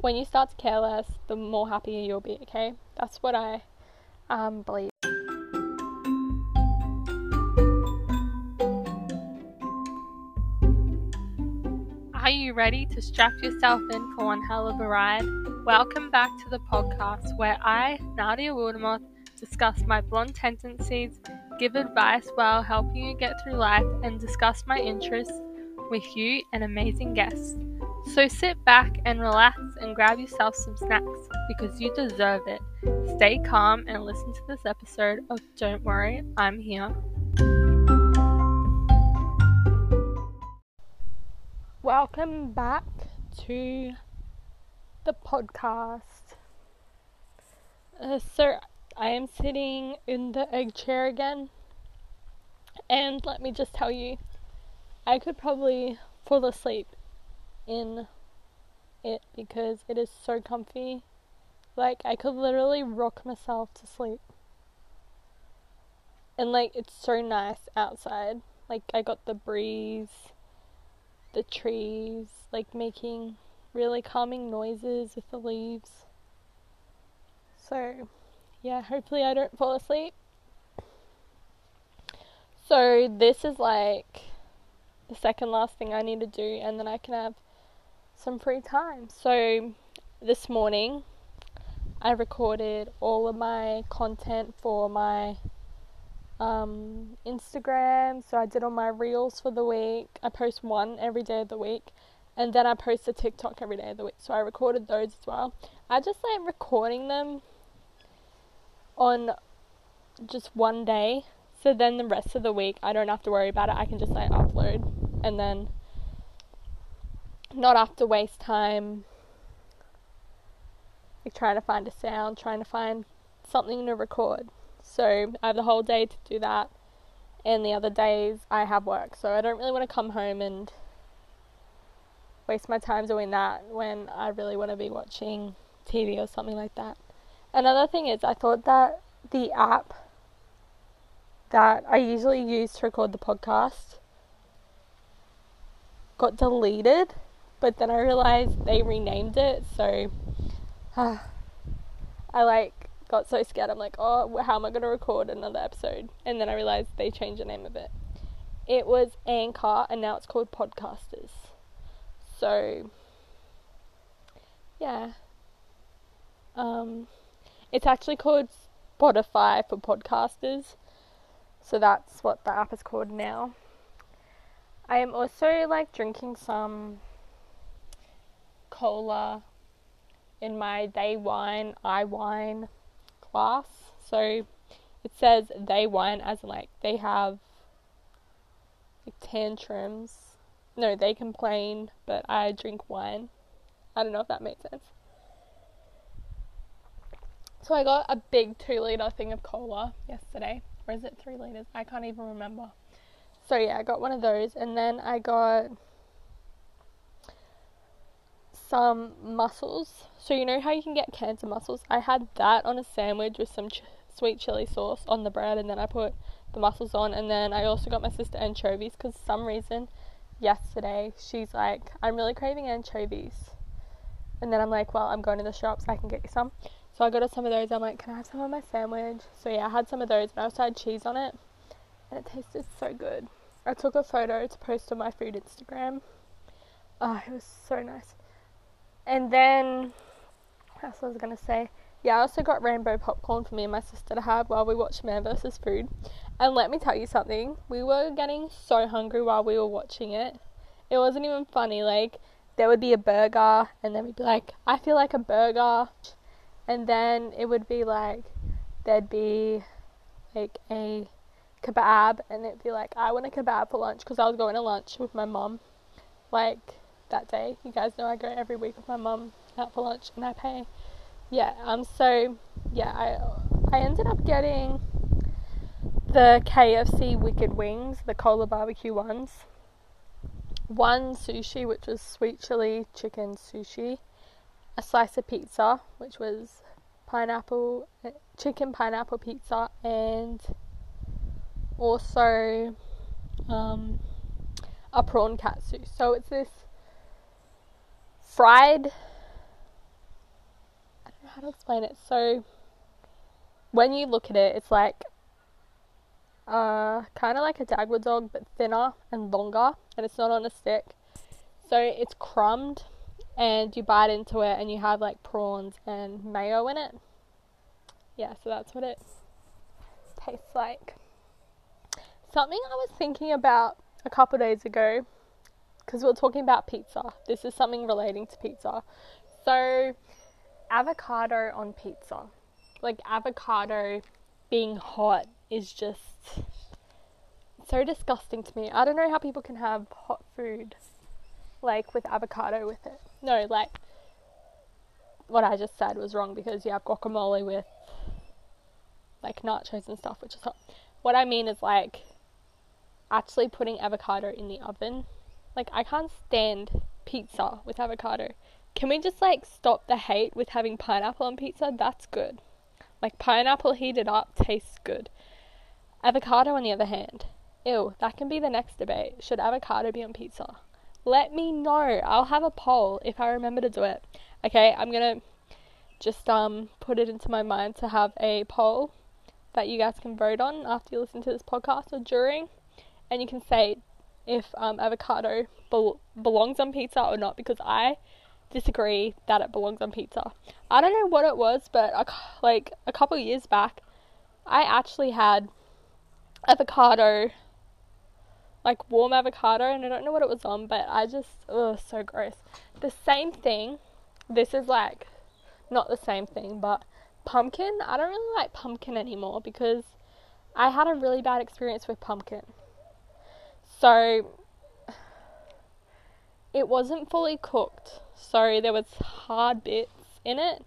when you start to care less, the more happier you'll be, okay? That's what I um, believe. Are you ready to strap yourself in for one hell of a ride? Welcome back to the podcast where I, Nadia Wildermoth, discuss my blonde tendencies, give advice while helping you get through life, and discuss my interests with you and amazing guests. So sit back and relax and grab yourself some snacks because you deserve it. Stay calm and listen to this episode of Don't Worry, I'm Here. Welcome back to the podcast. Uh, so, I am sitting in the egg chair again, and let me just tell you, I could probably fall asleep in it because it is so comfy. Like, I could literally rock myself to sleep. And, like, it's so nice outside. Like, I got the breeze the trees, like making really calming noises with the leaves. So, yeah, hopefully I don't fall asleep. So, this is like the second last thing I need to do, and then I can have some free time. So, this morning I recorded all of my content for my um, Instagram. So I did all my reels for the week. I post one every day of the week. And then I post a TikTok every day of the week. So I recorded those as well. I just like recording them on just one day. So then the rest of the week I don't have to worry about it. I can just like upload and then not have to waste time like trying to find a sound, trying to find something to record. So I have the whole day to do that. And the other days I have work. So I don't really want to come home and waste my time doing that when I really want to be watching TV or something like that. Another thing is, I thought that the app that I usually use to record the podcast got deleted, but then I realized they renamed it, so uh, I like got so scared. I'm like, oh, how am I going to record another episode? And then I realized they changed the name of it. It was Anchor, and now it's called Podcasters. So, yeah. Um, it's actually called Spotify for podcasters. So that's what the app is called now. I am also like drinking some cola in my they whine, I wine class. So it says they whine as in like they have like tantrums. No, they complain, but I drink wine. I don't know if that makes sense. So I got a big two liter thing of cola yesterday. Or is it three liters? I can't even remember. So yeah, I got one of those, and then I got some mussels. So you know how you can get cans of mussels? I had that on a sandwich with some ch- sweet chili sauce on the bread, and then I put the mussels on, and then I also got my sister anchovies because some reason yesterday she's like, I'm really craving anchovies, and then I'm like, well, I'm going to the shop so I can get you some. So I got her some of those. I'm like, can I have some on my sandwich? So yeah, I had some of those, and I also had cheese on it, and it tasted so good. I took a photo to post on my food Instagram. Oh, it was so nice. And then, what else I was gonna say? Yeah, I also got rainbow popcorn for me and my sister to have while we watched Man vs. Food. And let me tell you something, we were getting so hungry while we were watching it. It wasn't even funny. Like, there would be a burger, and then we'd be like, I feel like a burger. And then it would be like, there'd be like a kebab, and it'd be like, I want a kebab for lunch because I was going to lunch with my mom. Like, that day. You guys know I go every week with my mum out for lunch and I pay. Yeah, um so yeah, I I ended up getting the KFC Wicked Wings, the cola barbecue ones. One sushi, which was sweet chili chicken sushi. A slice of pizza, which was pineapple, eh, chicken pineapple pizza, and also um, a prawn katsu. So it's this fried I don't know how to explain it? So when you look at it, it's like uh, kind of like a Dagwood dog, but thinner and longer, and it's not on a stick. So it's crumbed, and you bite into it, and you have like prawns and mayo in it. Yeah, so that's what it tastes like. Something I was thinking about a couple days ago, because we are talking about pizza. This is something relating to pizza. So, avocado on pizza. Like, avocado being hot is just so disgusting to me. I don't know how people can have hot food like with avocado with it. No, like what I just said was wrong because you have guacamole with like nachos and stuff, which is hot. What I mean is like actually putting avocado in the oven. Like I can't stand pizza with avocado. Can we just like stop the hate with having pineapple on pizza? That's good. Like pineapple heated up tastes good. Avocado, on the other hand, ew, that can be the next debate. Should avocado be on pizza? Let me know. I'll have a poll if I remember to do it. Okay, I'm gonna just um put it into my mind to have a poll that you guys can vote on after you listen to this podcast or during, and you can say if um, avocado be- belongs on pizza or not because I disagree that it belongs on pizza. I don't know what it was, but like a couple years back, I actually had avocado, like warm avocado, and I don't know what it was on, but I just, ugh, so gross. The same thing, this is like not the same thing, but pumpkin, I don't really like pumpkin anymore because I had a really bad experience with pumpkin. So, it wasn't fully cooked, so there was hard bits in it,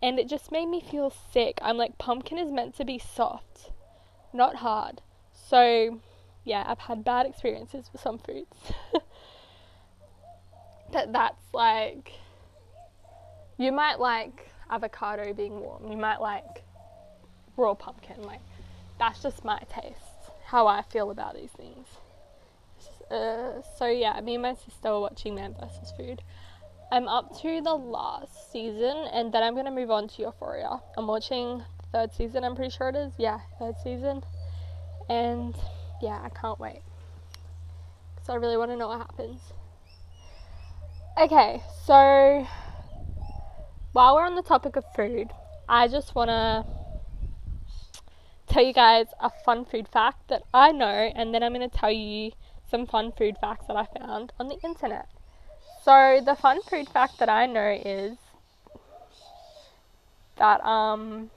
and it just made me feel sick. I'm like, pumpkin is meant to be soft, not hard. So, yeah, I've had bad experiences with some foods. but that's like, you might like avocado being warm, you might like raw pumpkin. Like, that's just my taste, how I feel about these things. Uh, so, yeah, me and my sister were watching Man vs. Food. I'm up to the last season and then I'm to move on to Euphoria. I'm watching third season, I'm pretty sure it is. Yeah, third season. And yeah, I can't wait. Because I really want to know what happens. Okay, so while we're on the topic of food, I just want to tell you guys a fun food fact that I know, and then I'm going to tell you some fun food facts that I found on the internet. So, the fun food fact that I know is that um,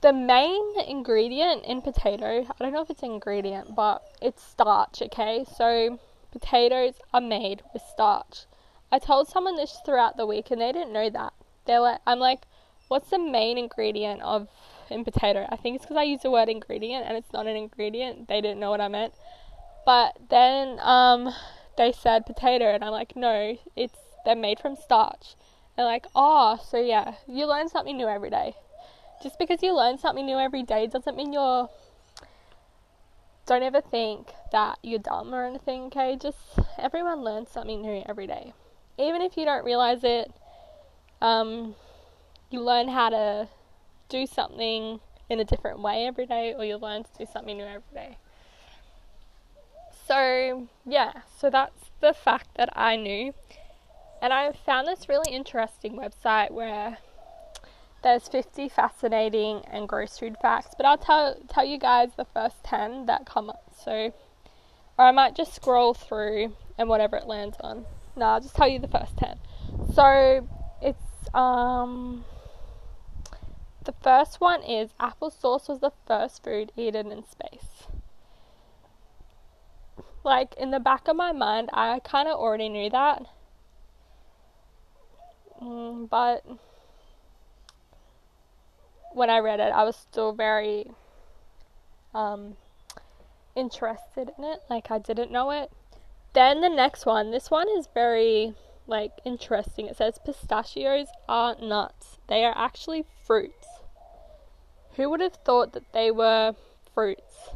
the main ingredient in potato, I don't know if it's an ingredient, but it's starch, okay? So potatoes are made with starch. I told someone this throughout the week and they didn't know that. They're like, I'm like, what's the main ingredient of in potato? I think it's because I used the word ingredient and it's not an ingredient. They didn't know what I meant. But then um, they said potato and I'm like, no, it's they're made from starch. They're like, oh, so yeah, you learn something new every day just because you learn something new every day doesn't mean you're don't ever think that you're dumb or anything, okay? Just everyone learns something new every day. Even if you don't realize it, um, you learn how to do something in a different way every day, or you learn to do something new every day. So, yeah, so that's the fact that I knew. And I found this really interesting website where there's 50 fascinating and gross food facts, but I'll tell tell you guys the first 10 that come up. So, or I might just scroll through and whatever it lands on. No, I'll just tell you the first 10. So, it's um the first one is applesauce was the first food eaten in space. Like in the back of my mind, I kind of already knew that. Mm, but when I read it, I was still very um, interested in it. Like I didn't know it. Then the next one, this one is very like interesting. It says pistachios aren't nuts. They are actually fruits. Who would have thought that they were fruits?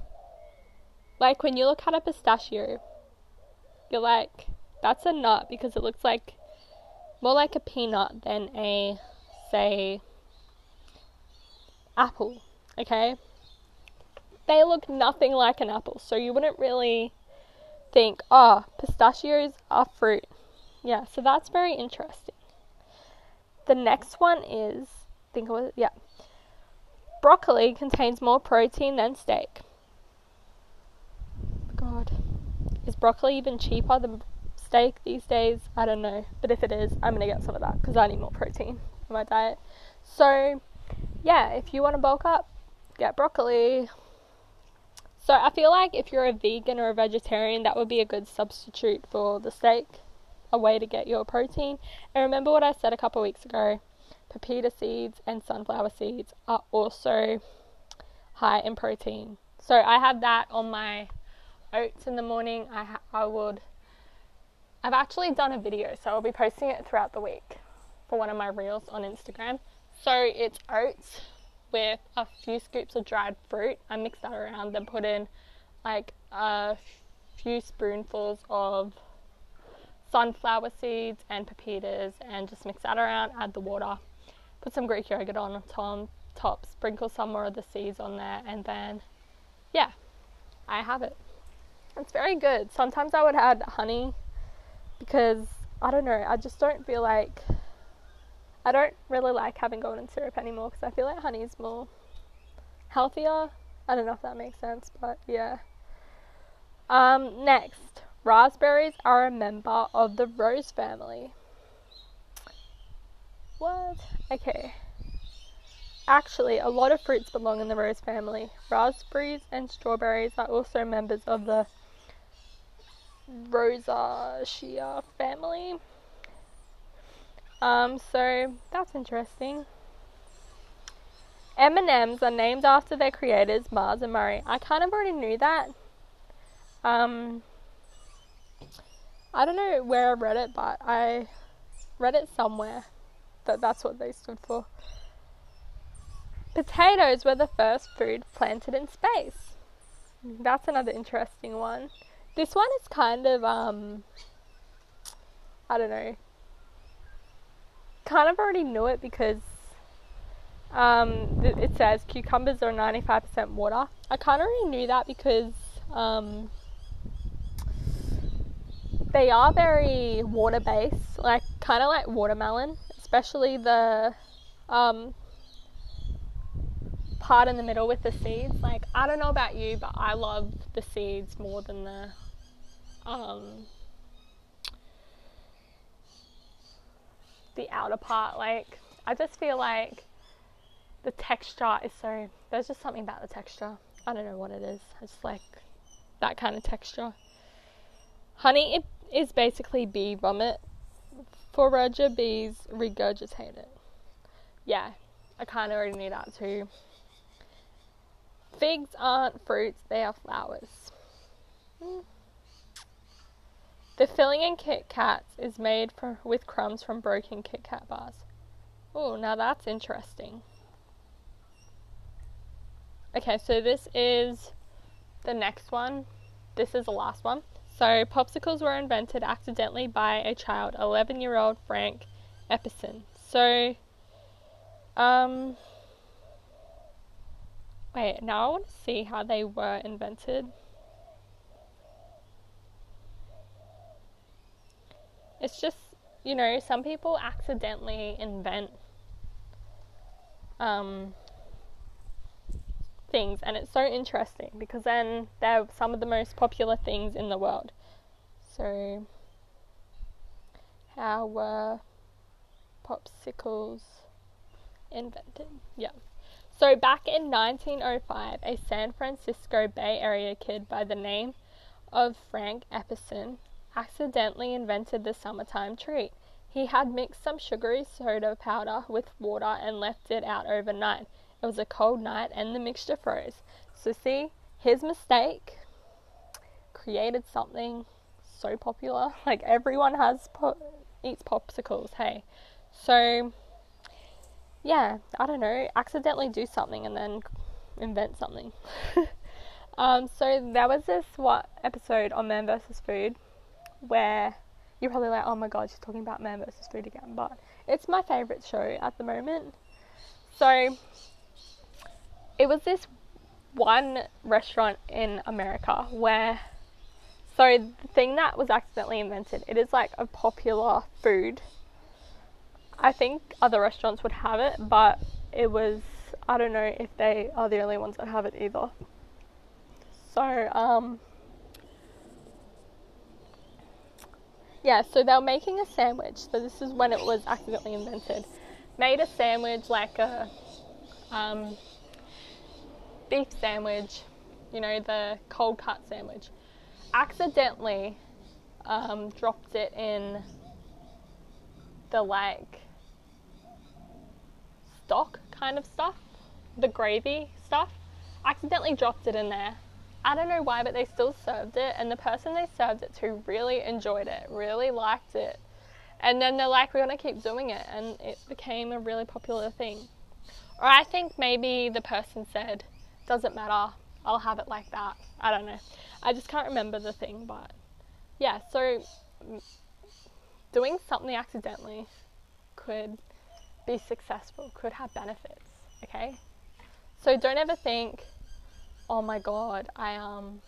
Like when you look at a pistachio, you're like, that's a nut because it looks like more like a peanut than a say apple, okay? They look nothing like an apple, so you wouldn't really think, oh, pistachios are fruit. Yeah, so that's very interesting. The next one is, think it, yeah. Broccoli contains more protein than steak. God, is broccoli even cheaper than steak these days? I don't know, but if it is, I'm gonna get some of that because I need more protein in my diet. So, yeah, if you want to bulk up, get broccoli. So, I feel like if you're a vegan or a vegetarian, that would be a good substitute for the steak, a way to get your protein. And remember what I said a couple weeks ago pepita seeds and sunflower seeds are also high in protein. So, I have that on my oats in the morning. I, ha- I would. I've actually done a video, so I'll be posting it throughout the week for one of my reels on Instagram. So it's oats with a few scoops of dried fruit. I mix that around, then put in like a few spoonfuls of sunflower seeds and pepitas and just mix that around, add the water, put some Greek yogurt on top, top sprinkle some more of the seeds on there, and then yeah, I have it. It's very good. Sometimes I would add honey because I don't know, I just don't feel like I don't really like having golden syrup anymore because I feel like honey is more healthier. I don't know if that makes sense, but yeah. Um, next, raspberries are a member of the rose family. What? Okay. Actually, a lot of fruits belong in the rose family. Raspberries and strawberries are also members of the Rosaceae family. Um, so that's interesting. M&Ms are named after their creators, Mars and Murray. I kind of already knew that. Um, I don't know where I read it, but I read it somewhere that that's what they stood for. Potatoes were the first food planted in space. That's another interesting one. This one is kind of um I don't know kind of already knew it because um, it says cucumbers are 95% water. I kind of already knew that because um, they are very water based, like kind of like watermelon, especially the um, part in the middle with the seeds. Like, I don't know about you, but I love the seeds more than the um, the outer part. Like, I just feel like the texture is so. There's just something about the texture. I don't know what it is. It's like that kind of texture. Honey it is basically bee vomit. Forager bees regurgitate it. Yeah, I kind of already knew that too. Figs aren't fruits, they are flowers. The filling in Kit Kats is made from, with crumbs from broken Kit Kat bars. Oh, now that's interesting. Okay, so this is the next one. This is the last one. So, popsicles were invented accidentally by a child, 11 year old Frank Epperson. So, um, wait, now I want to see how they were invented. It's just, you know, some people accidentally invent um, things, and it's so interesting because then they're some of the most popular things in the world. So, how were popsicles invented? Yeah. So, back in 1905, a San Francisco Bay Area kid by the name of Frank Epperson accidentally invented the summertime treat. He had mixed some sugary soda powder with water and left it out overnight. It was a cold night and the mixture froze. So, see, his mistake created something so popular. Like, everyone has po- eats popsicles, hey. So, yeah, I don't know, accidentally do something and then invent something. um, so, there was this what episode on Man vs. Food where you're probably like, oh my god, she's talking about Man vs. Food again. But it's my favourite show at the moment. So it was this one restaurant in America where so the thing that was accidentally invented, it is like a popular food. I think other restaurants would have it, but it was I don't know if they are the only ones that have it either. So um yeah, so they were making a sandwich. So this is when it was accidentally invented. Made a sandwich like a um, beef sandwich, you know, the cold cut sandwich. Accidentally um, dropped it in the like stock kind of stuff, the gravy stuff. Accidentally dropped it in there I don't know why, but they still served it, and the person they served it to really enjoyed it, really liked it. And then they're like, we're going to keep doing it, and it became a really popular thing. Or I think maybe the person said, doesn't matter, I'll have it like that. I don't know. I just can't remember the thing, but yeah, so doing something accidentally could be successful, could have benefits, okay? So don't ever think, oh my god, I um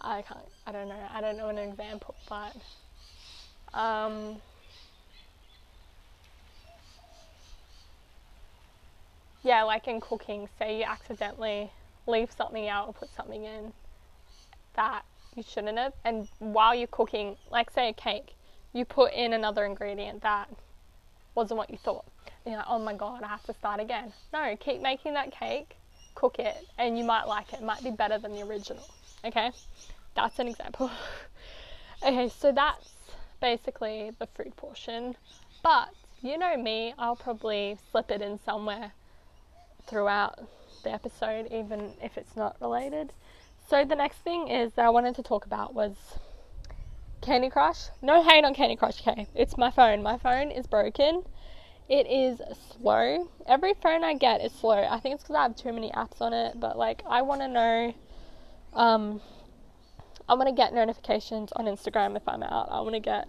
I can't I don't know, I don't know an example, but um yeah, like in cooking, say you accidentally leave something out or put something in that you shouldn't have and while you're cooking, like say a cake, you put in another ingredient that wasn't what you thought. And you're like, oh my god, I have to start again. No, keep making that cake cook it and you might like it. It might be better than the original. Okay? That's an example. okay, so that's basically the food portion. But you know me, I'll probably slip it in somewhere throughout the episode, even if it's not related. So the next thing is that I wanted to talk about was Candy Crush. No hate on Candy Crush, okay? It's my phone. My phone is broken it is slow. Every phone I get is slow. I think it's because I have too many apps on it, but like I want to know. Um, I want to get notifications on Instagram if I'm out. I want to get.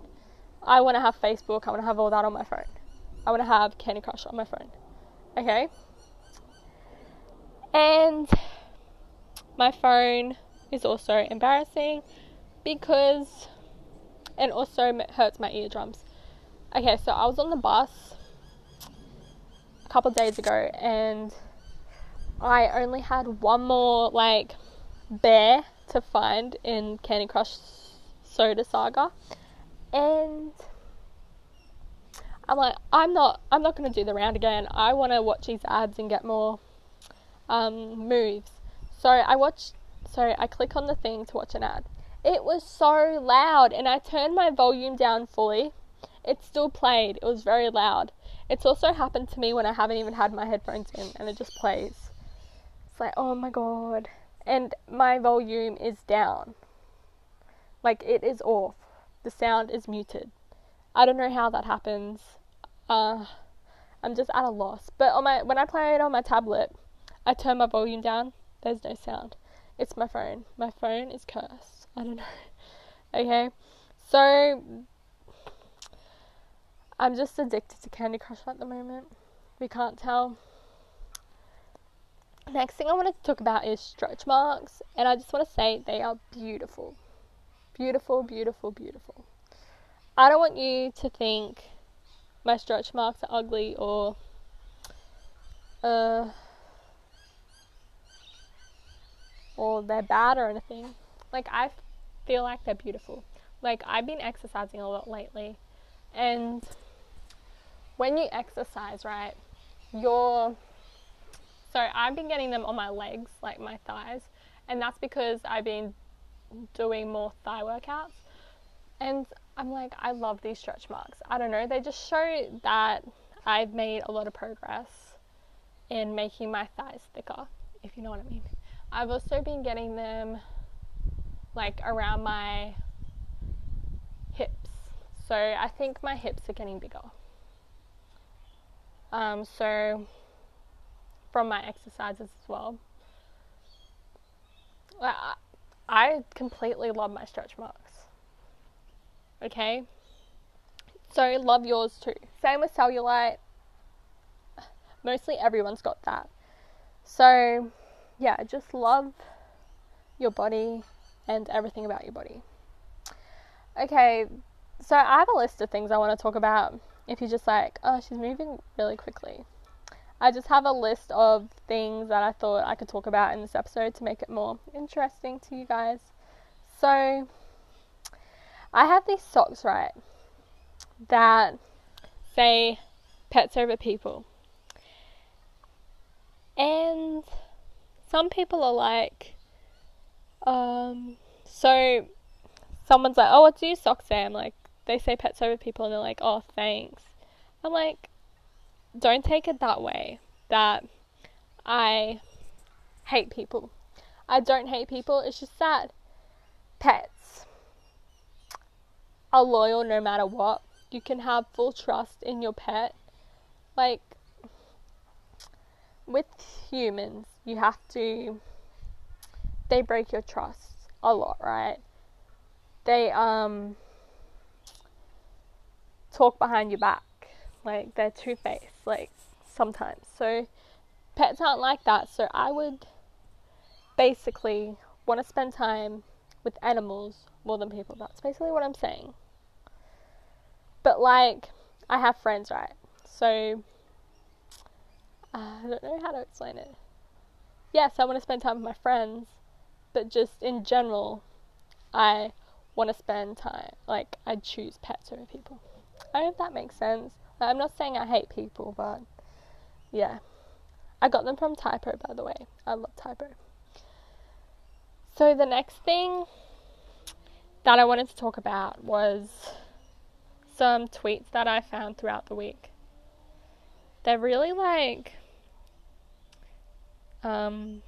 I want to have Facebook. I want to have all that on my phone. I want to have Candy Crush on my phone. Okay. And my phone is also embarrassing because it also hurts my eardrums. Okay, so I was on the bus a couple days ago and I only had one more like bear to find in Candy Crush Soda Saga and I'm like I'm not I'm not gonna do the round again. I wanna watch these ads and get more um, moves. So I watched so I click on the thing to watch an ad. It was so loud and I turned my volume down fully. It still played. It was very loud. It's also happened to me when I haven't even had my headphones in and it just plays. It's like, oh my god. And my volume is down. Like it is off. The sound is muted. I don't know how that happens. Uh, I'm just at a loss. But on my when I play it on my tablet, I turn my volume down. There's no sound. It's my phone. My phone is cursed. I don't know. okay. So I'm just addicted to Candy Crush at the moment. We can't tell. Next thing I want to talk about is stretch marks, and I just want to say they are beautiful. Beautiful, beautiful, beautiful. I don't want you to think my stretch marks are ugly or uh or they're bad or anything. Like I feel like they're beautiful. Like I've been exercising a lot lately and when you exercise, right, you're. So I've been getting them on my legs, like my thighs, and that's because I've been doing more thigh workouts. And I'm like, I love these stretch marks. I don't know, they just show that I've made a lot of progress in making my thighs thicker, if you know what I mean. I've also been getting them like around my hips. So I think my hips are getting bigger. Um, so, from my exercises as well, I, completely love my stretch marks. Okay? So, love yours too. Same with cellulite. Mostly everyone's got that. So, yeah, just love your body and everything about your body. Okay, so I have a list of things I want to talk about. If you're just like, oh, she's moving really quickly. I just have a list of things that I thought I could talk about in this episode to make it more interesting to you guys. So, I have these socks, right, that say pets over people. And some people are like, um, so someone's like, oh, what's your socks say? I'm like, they say pets over people, and they're like, oh, thanks. I'm like, don't take it that way. That I hate people. I don't hate people. It's just that pets are loyal no matter what. You can have full trust in your pet. Like, with humans, you have to. They break your trust a lot, right? They um talk behind your back. Like they're two faced, like sometimes. So pets aren't like that. So I would basically want to spend time with animals more than people. That's basically what I'm saying. But like, I have friends, right? So I don't know how to explain it. Yes, I want to spend time with my friends, but just in general, I want to spend time. Like, I choose pets over people. I hope that makes sense. Like, I'm not saying I hate people, but yeah. I got them from Typo, by the way. I love Typo. So, the next thing that I wanted to talk about was some tweets that I found throughout the week. They're really like, um,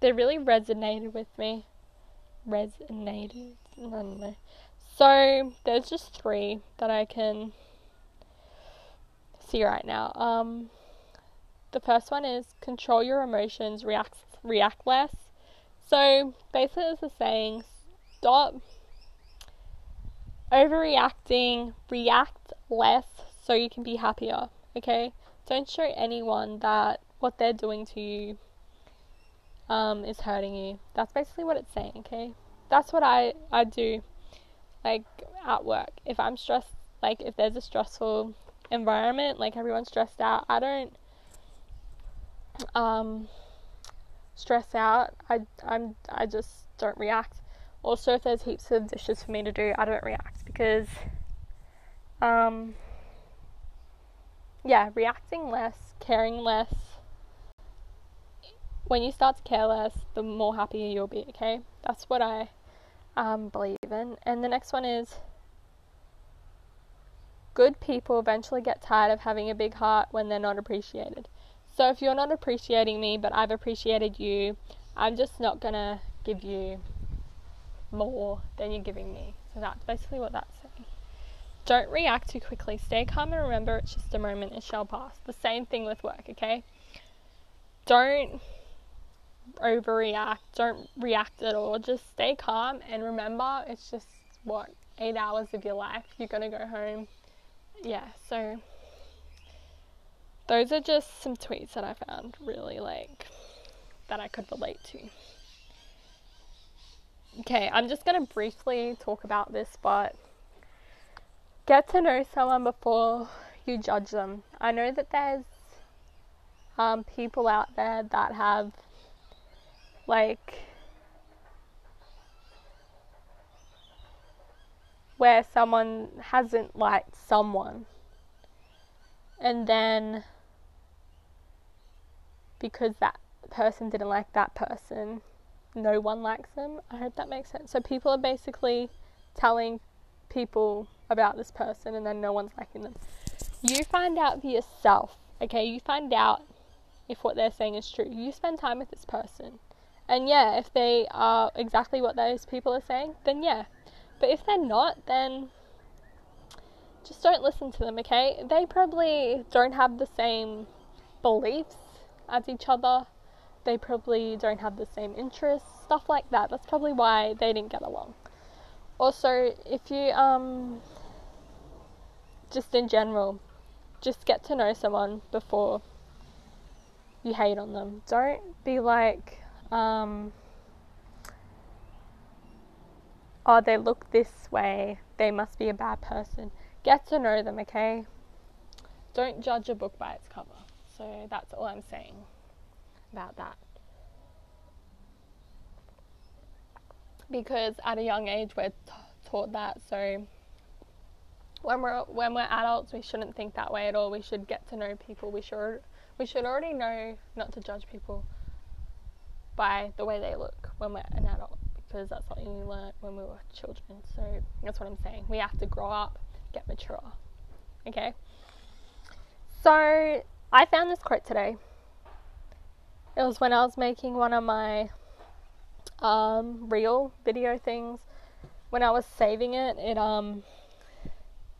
they really resonated with me. Resonated? I don't know. So, there's just three that I can see right now. Um, the first one is control your emotions, react react less. So basically, it's the saying, stop overreacting, react less, so you can be happier. Okay, don't show anyone that what they're doing to you um, is hurting you. That's basically what it's saying. Okay, that's what I I do, like at work. If I'm stressed, like if there's a stressful environment, like everyone's stressed out, I don't um, stress out. I I'm I just don't react. Also, if there's heaps of dishes for me to do, I don't react because um, yeah, reacting less, caring less. When you start to care less, the more happier you'll be. Okay, that's what I um, believe in. And the next one is good people eventually get tired of having a big heart when they're not appreciated. So if you're not appreciating me, but I've appreciated you, I'm just not gonna give you more than you're giving me. So that's basically what that's saying. Don't react too quickly. Stay calm and remember it's just a moment, it shall pass. The same thing with work, okay? Don't overreact. Don't react at all. Just stay calm and remember it's just what, eight hours of your life. You're gonna go home yeah, so those are just some tweets that I found really like that I could relate to. Okay, I'm just to briefly talk about this, but get to know someone before you judge them. I know that there's um, people out there that have like where someone hasn't liked someone. And then because that person didn't like that person no one likes them. I hope that makes sense. So people are basically telling people about this person and then no one's liking them. You find out for yourself okay? You find out if what they're saying is true. You spend time with this person and yeah if they are exactly what those people are saying then yeah but if they're not, then just don't listen to them, okay? They probably don't have the same beliefs as each other. They probably don't have the same interests, stuff like that. That's probably why they didn't get along. Also, if you um just in general, just get to know someone before you hate on them. Don't be like, um, oh, they look this way, they must be a bad person. Get to know them, okay? Don't judge a book by its cover. So that's all I'm saying about that. Because at a young age, we're t- taught that. So when we're when we're adults, we shouldn't think that way at all. We should get to know people. We should we should already know not to judge people by the way they look when we're an adult because that's something we learned when we were children. So that's what I'm saying. We have to grow up, get mature. Okay? So I found this quote today. It was when I was making one of my um, real video things. When I was saving it, it um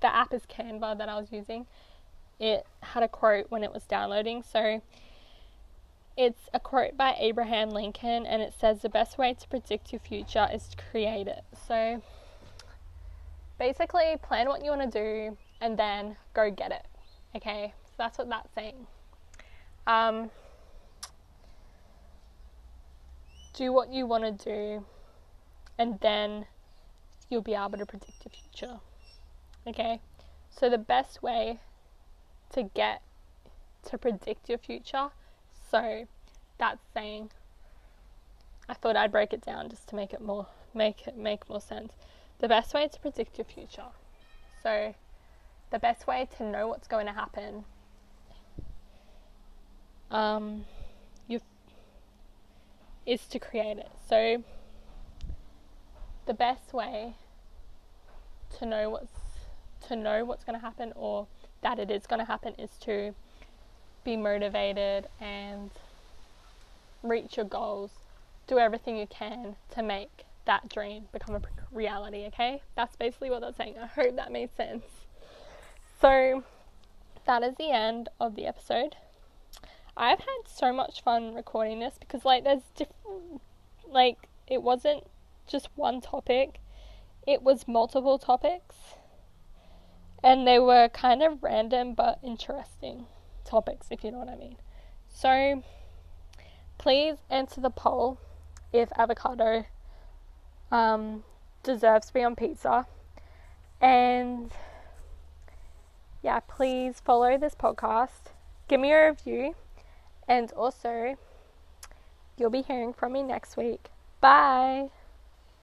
the app is Canva that I was using. It had a quote when it was downloading, so it's a quote by Abraham Lincoln, and it says, The best way to predict your future is to create it. So basically, plan what you want to do and then go get it. Okay, so that's what that's saying. Um, do what you want to do, and then you'll be able to predict your future. Okay, so the best way to get to predict your future so that's saying I thought I'd break it down just to make it more make it make more sense. The best way to predict your future. So the best way to know what's going to happen um you is to create it. So the best way to know what's to know what's going to happen or that it is going to happen is to be motivated and reach your goals. Do everything you can to make that dream become a reality, okay? That's basically what that's saying. I hope that made sense. So, that is the end of the episode. I've had so much fun recording this because, like, there's different, like, it wasn't just one topic, it was multiple topics, and they were kind of random but interesting topics, if you know what I mean. So, please answer the poll if avocado um, deserves to be on pizza. And yeah, please follow this podcast. Give me a review. And also, you'll be hearing from me next week. Bye.